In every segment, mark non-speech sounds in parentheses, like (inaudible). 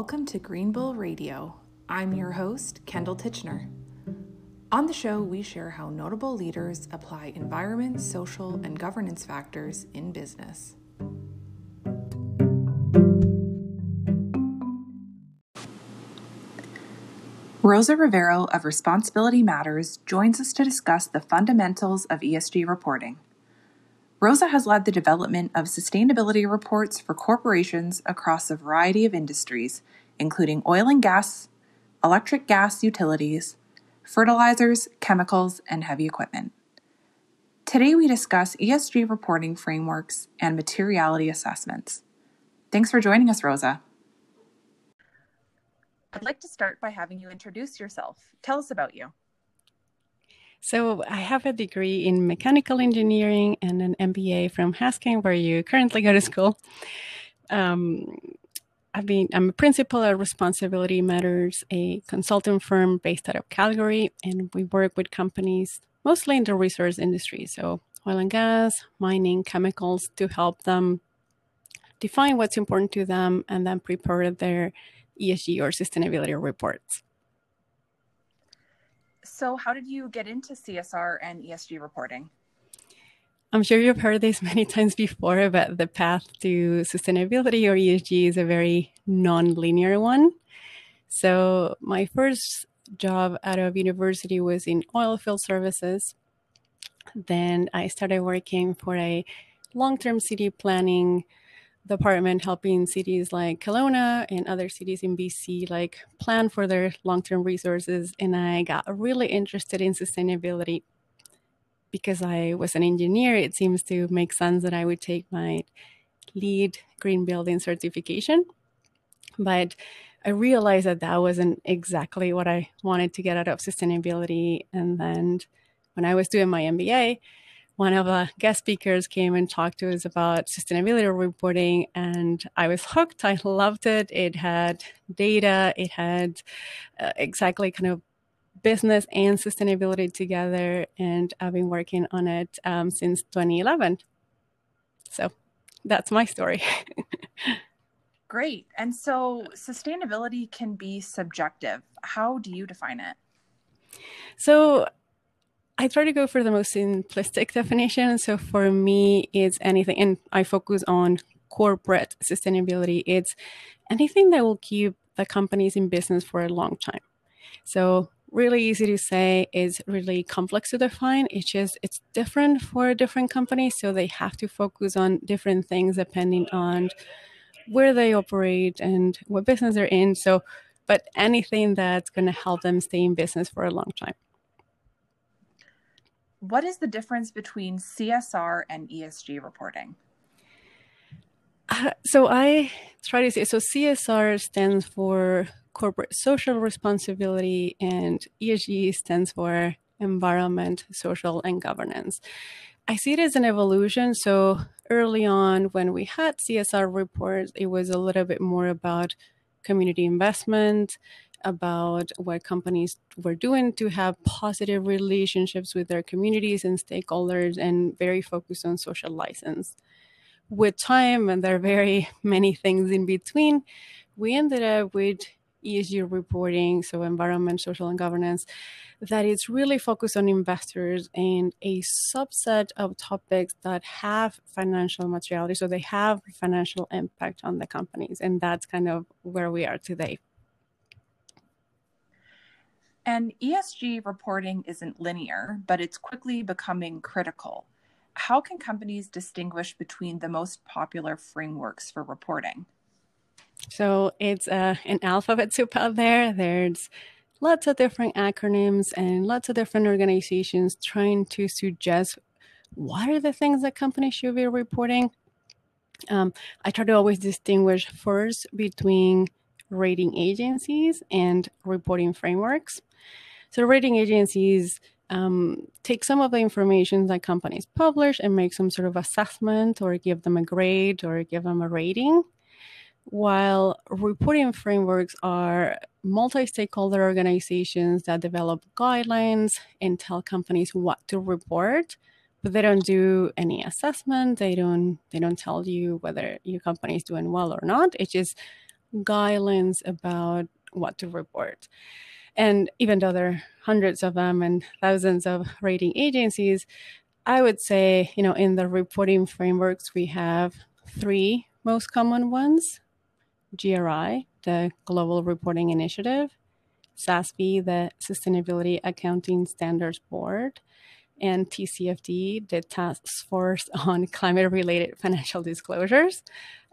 welcome to Green Bull Radio. I'm your host, Kendall Titchener. On the show, we share how notable leaders apply environment, social, and governance factors in business. Rosa Rivero of Responsibility Matters joins us to discuss the fundamentals of ESG reporting. Rosa has led the development of sustainability reports for corporations across a variety of industries, including oil and gas, electric gas utilities, fertilizers, chemicals, and heavy equipment. Today, we discuss ESG reporting frameworks and materiality assessments. Thanks for joining us, Rosa. I'd like to start by having you introduce yourself. Tell us about you. So, I have a degree in mechanical engineering and an MBA from Haskayne, where you currently go to school. Um, I've been, I'm a principal at Responsibility Matters, a consulting firm based out of Calgary, and we work with companies mostly in the resource industry, so oil and gas, mining, chemicals, to help them define what's important to them and then prepare their ESG or sustainability reports. So, how did you get into CSR and ESG reporting? I'm sure you've heard this (laughs) many times before, but the path to sustainability or ESG is a very non-linear one. So, my first job out of university was in oil field services. Then I started working for a long-term city planning department helping cities like Kelowna and other cities in BC like plan for their long-term resources and I got really interested in sustainability because I was an engineer it seems to make sense that I would take my LEED green building certification. But I realized that that wasn't exactly what I wanted to get out of sustainability. And then when I was doing my MBA one of the guest speakers came and talked to us about sustainability reporting and i was (laughs) hooked. I loved it. It had data. It had uh, exactly kind of business and sustainability together and i've been working on it um, since 2011 so that's my story (laughs) great and so sustainability can be subjective how do you define it so I try to go for the most simplistic definition. So for me, it's anything, and I focus on corporate sustainability. It's anything that will keep the companies in business for a long time. So really easy to say is really complex to define. It's just it's different for different companies so they have to focus on different things depending on where they operate and what business they're in. So but anything that's going to help them stay in business for a long time. What is the difference between CSR and ESG reporting? Uh, so I try to say so CSR stands for corporate social responsibility and ESG stands for environment, social and governance. I see it as an evolution. So early on when we had CSR reports, it was a little bit more about community investment, about what companies were doing to have positive relationships with their communities and stakeholders and very focused on social license. With time, and there are very (laughs) many things in between, we ended up with ESG reporting, so environment, social, and governance, that is really focused on investors and a subset of topics that have financial materiality. So they have financial impact on the companies. And that's kind of where we are today. And ESG reporting isn't linear, but it's quickly becoming critical. How can companies distinguish between the most popular frameworks for reporting? So it's uh, an alphabet soup out there. There's lots of different acronyms and lots of different organizations trying to suggest what are the things that companies should be reporting. Um, I try to always distinguish first between rating agencies and reporting frameworks. So rating agencies um, take some of the information that companies publish and make some sort of assessment or give them a grade or give them a rating. While reporting frameworks are multi stakeholder organizations that develop guidelines and tell companies what to report, but they don't do any assessment. They don't they don't tell you whether your company is doing well or not. It's just guidelines about what to report. And even though there are hundreds of them and thousands of rating agencies, I would say, you know, in the reporting frameworks, we have three most common ones GRI, the Global Reporting Initiative, SASB, the Sustainability Accounting Standards Board, and TCFD, the Task Force (laughs) on Climate Related Financial Disclosures.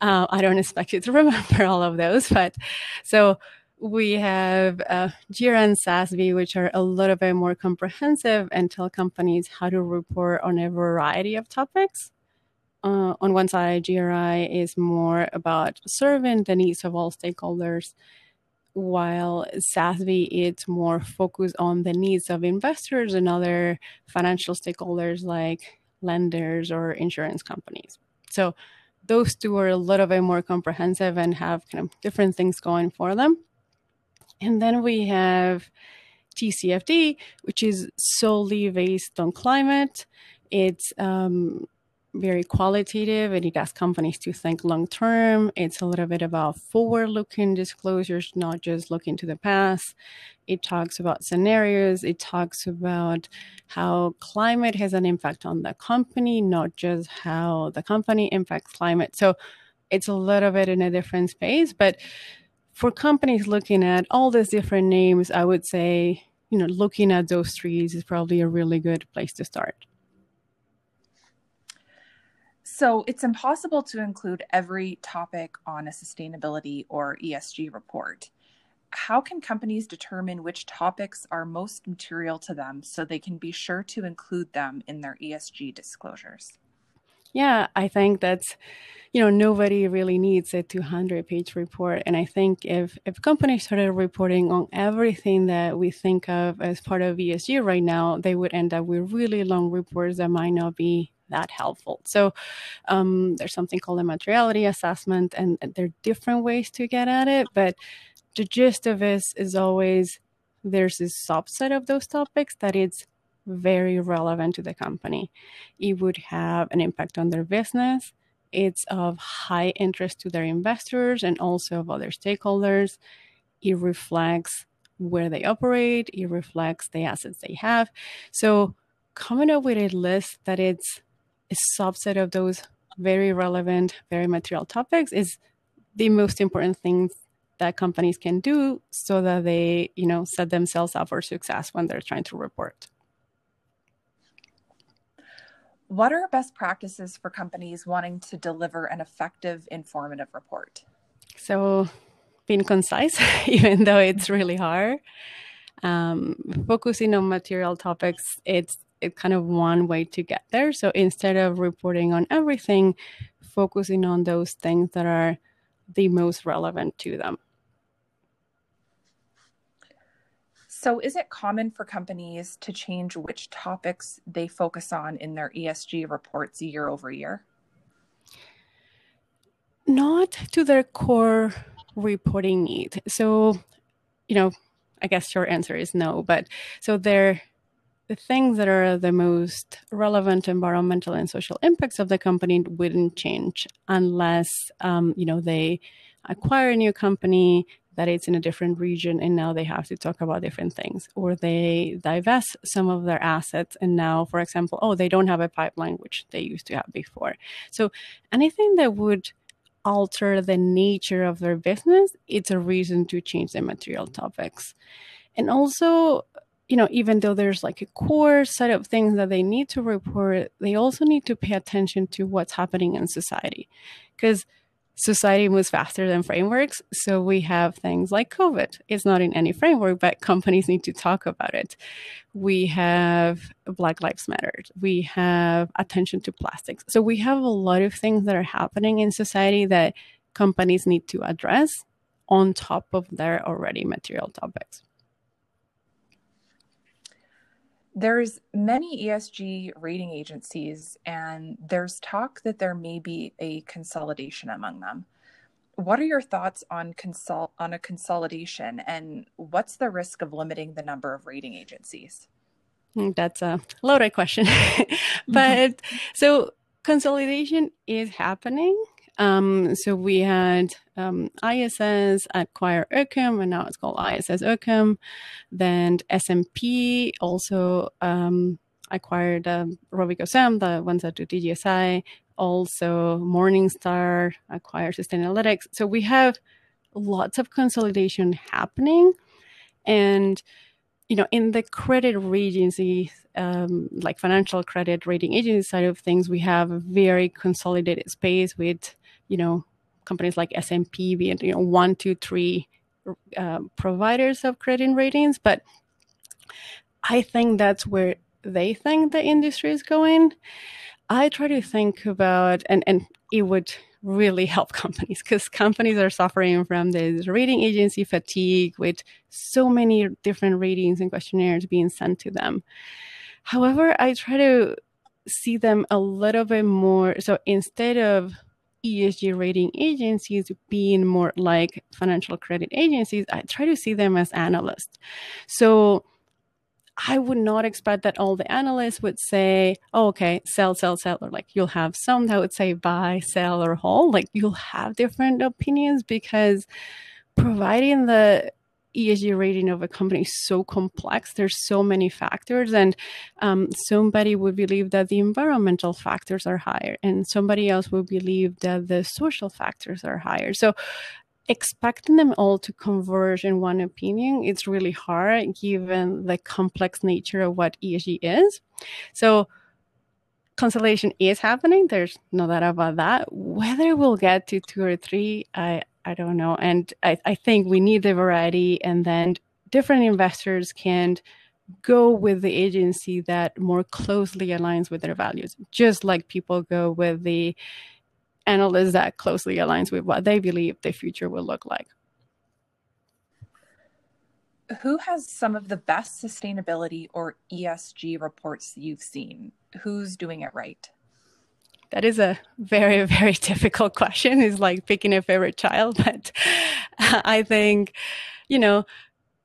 Uh, I don't expect you to (laughs) remember all of those, but so we have uh, GRI and SASB, which are a little bit more comprehensive and tell companies how to report on a variety of topics. Uh, on one side, GRI is more about serving the needs of all stakeholders, while SASB it's more focused on the needs of investors and other financial stakeholders like lenders or insurance companies. So those two are a little bit more comprehensive and have kind of different things going for them. And then we have TCFD, which is solely based on climate. It's um, very qualitative and it asks companies to think long term. It's a little bit about forward looking disclosures, not just looking to the past. It talks about scenarios. It talks about how climate has an impact on the company, not just how the company impacts climate. So it's a little bit in a different space. But for companies looking at all these different names, I would say, you know, looking at those trees is probably a really good place to start. So it's impossible to include every topic on a sustainability or ESG report. How can companies determine which topics are most material to them so they can be sure to include them in their ESG disclosures? Yeah, I think that's, you know, nobody really needs a 200 page report. And I think if, if companies started reporting on everything that we think of as part of ESG right now, they would end up with really long reports that might not be that helpful. So um, there's something called a materiality assessment, and there are different ways to get at it. But the gist of this is always there's a subset of those topics that it's very relevant to the company. It would have an impact on their business. It's of high interest to their investors and also of other stakeholders. It reflects where they operate, it reflects the assets they have. So, coming up with a list that it's a subset of those very relevant, very material topics is the most important things that companies can do so that they, you know, set themselves up for success when they're trying to report. What are best practices for companies wanting to deliver an effective, informative report? So, being concise, (laughs) even though it's really hard, um, focusing on material topics, it's it's kind of one way to get there. So instead of reporting on everything, focusing on those things that are the most relevant to them. So, is it common for companies to change which topics they focus on in their ESG reports year over year? Not to their core reporting need. So, you know, I guess your answer is no, but so they're the things that are the most relevant environmental and social impacts of the company wouldn't change unless um, you know they acquire a new company that it's in a different region and now they have to talk about different things. Or they divest some of their assets and now for example oh they don't have a pipeline which they used to have before. So anything that would alter the nature of their business it's a reason to change the material topics. And also you know, even though there's like a core set of things that they need to report, they also need to pay attention to what's happening in society. Because society moves faster than frameworks. So we have things like COVID. It's not in any framework, but companies need to talk about it. We have Black Lives Matter. We have attention to plastics. So we have a lot of things that are happening in society that companies need to address on top of their already material topics. There's many ESG rating agencies, and there's talk that there may be a consolidation among them. What are your thoughts on consol- on a consolidation, and what's the risk of limiting the number of rating agencies? Mm, that's a loaded question, (laughs) but mm-hmm. so consolidation is happening. Um, so we had um, ISS acquire oekom, and now it's called ISS oekom. Then S&P also um, acquired um, RobecoSAM, the ones that do DJSI. Also, Morningstar acquired Sustainalytics. So we have lots of consolidation happening, and you know, in the credit agency, um, like financial credit rating agency side of things, we have a very consolidated space with, you know, companies like S&P being, you know, one, two, three uh, providers of credit ratings. But I think that's where they think the industry is going. I try to think about, and, and it would really help (laughs) companies because companies are suffering from this rating agency fatigue with so many different ratings and questionnaires being sent to them. However, I try to see them a little bit more. So instead of ESG rating agencies being more like financial credit agencies, I try to see them as analysts. So I would not expect that all the analysts would say, oh, okay, sell, sell, sell, or like you'll have some that would say buy, sell, or hold. Like you'll have different opinions because providing the ESG rating of a company is so complex. There's so many factors, and um, somebody would believe that the environmental factors are higher, and somebody else would believe that the social factors are higher. So expecting them all to converge in one opinion it's really hard given the complex nature of what esg is so consolidation is happening there's no doubt about that whether we'll get to two or three i i don't know and i, I think we need the variety and then different investors can go with the agency that more closely aligns with their values just like people go with the analysts that closely aligns with what they believe the future will look like. Who has some of the best sustainability or ESG reports you've seen? Who's doing it right? That is a very, (laughs) very difficult question. It's like picking a favorite child, (laughs) but I think, you know,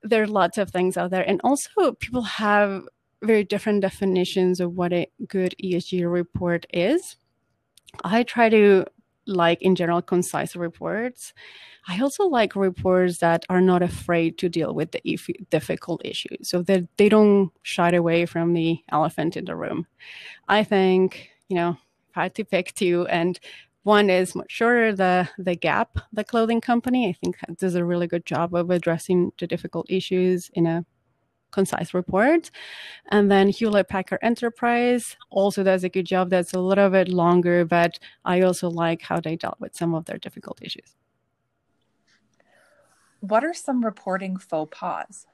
there are lots of things out there. And also, people have very different definitions of what a good ESG report is. I try to like in general concise reports. I also like reports that are not afraid to deal with the difficult issues, so that they don't shy away from the elephant in the room. I think you know had to pick two, and one is much shorter, the the Gap, the clothing company. I think does a really good job of addressing the difficult issues in a concise report. And then Hewlett Packard Enterprise also does a good job. That's a little bit longer, but I also like how they dealt with some of their difficult issues. What are some reporting faux pas?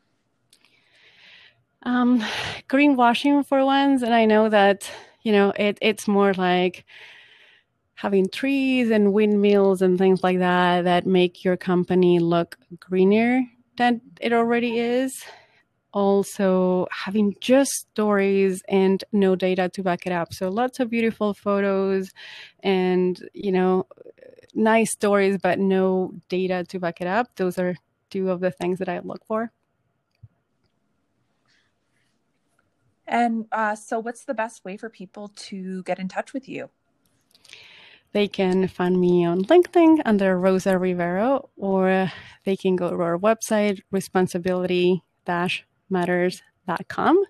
Um, greenwashing for ones, and I know that you know it, it's more like having trees and windmills and things like that that make your company look greener than it already is also having just stories and no data to back it up. So lots of beautiful photos and, you know, nice stories, but no data to back it up. Those are two of the things that I look for. And uh, so, what's the best way for people to get in touch with you? They can find me on LinkedIn under Rosa Rivero, or they can go to our website, responsibility matters.com.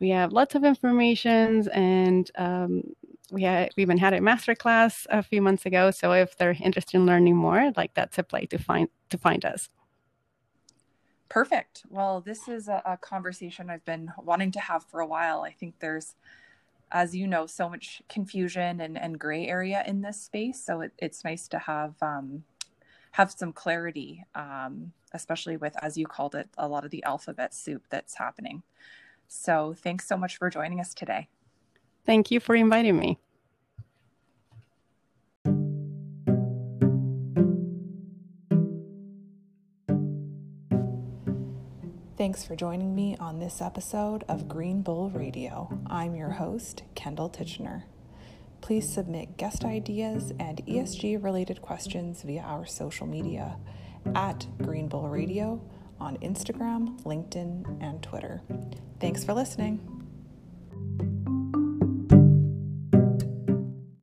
We have lots of information and um, we, we even had a masterclass a few months ago. So if they're interested in learning more, like that's a place to find to find us. Perfect. Well, this is a, a conversation I've been wanting to have for a while. I think there's as you know, so much confusion and, and gray area in this space. So it, it's nice to have um, have some clarity, um, especially with, as you called it, a lot of the alphabet soup that's happening. So thanks so much for joining us today. Thank you for inviting me. Thanks for joining me on this episode of Green Bull Radio. I'm your host, Kendall Titchener please submit guest ideas and ESG related questions via our social media at Green Bull Radio on Instagram, LinkedIn, and Twitter. Thanks for listening.